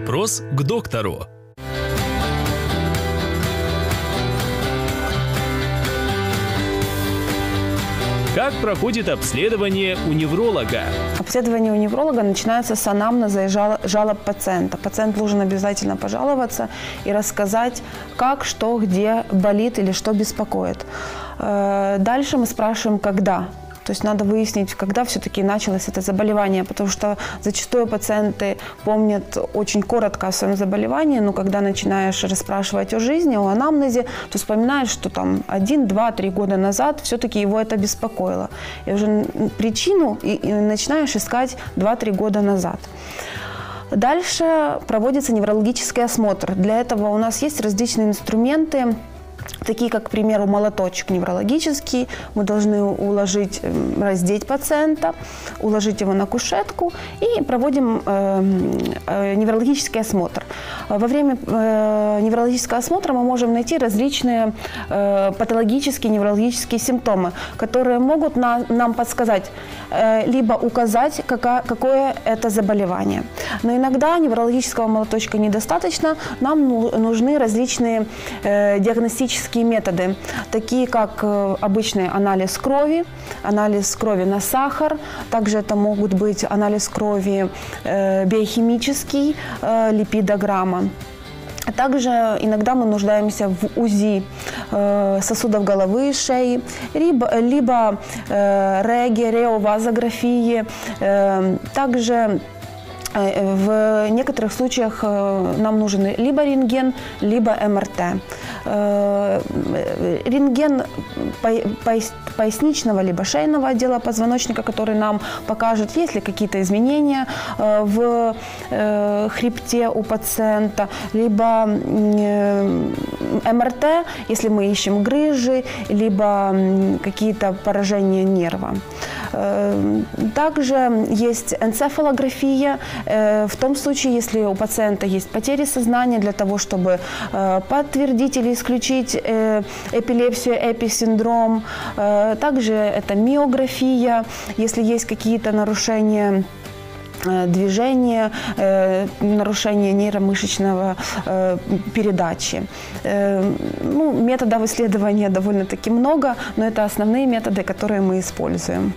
Вопрос к доктору. Как проходит обследование у невролога? Обследование у невролога начинается с анамнеза и жал- жалоб пациента. Пациент должен обязательно пожаловаться и рассказать, как, что, где болит или что беспокоит. Э, Дальше мы спрашиваем, когда. То есть надо выяснить, когда все-таки началось это заболевание, потому что зачастую пациенты помнят очень коротко о своем заболевании, но когда начинаешь расспрашивать о жизни, о анамнезе, то вспоминаешь, что там один, два, три года назад все-таки его это беспокоило. И уже причину и, и начинаешь искать 2-3 года назад. Дальше проводится неврологический осмотр. Для этого у нас есть различные инструменты, такие как, к примеру, молоточек неврологический. Мы должны уложить, эм, раздеть пациента, уложить его на кушетку и проводим эм, э, неврологический осмотр. Во время э, неврологического осмотра мы можем найти различные э, патологические неврологические симптомы, которые могут на- нам подсказать, либо указать, какое это заболевание. Но иногда неврологического молоточка недостаточно, нам ну- нужны различные э, диагностические методы, такие как э, обычный анализ крови, анализ крови на сахар, также это могут быть анализ крови э, биохимический, э, липидограмма. Также иногда мы нуждаемся в УЗИ сосудов головы и шеи, либо, либо э, реги, реовазографии. Также в некоторых случаях нам нужен либо рентген, либо МРТ. Э, Рентген поясничного либо шейного отдела позвоночника, который нам покажет, есть ли какие-то изменения э, в э, хребте у пациента, либо МРТ, если мы ищем грыжи, либо какие-то поражения нерва. Э, Также есть энцефалография э, в том случае, если у пациента есть потери сознания для того, чтобы э, подтвердить или исключить э, эпилепсию, эписиндром. Также это миография, если есть какие-то нарушения э, движения, э, нарушение нейромышечного э, передачи. Ну, методов исследования довольно-таки много, но это основные методы, которые мы используем.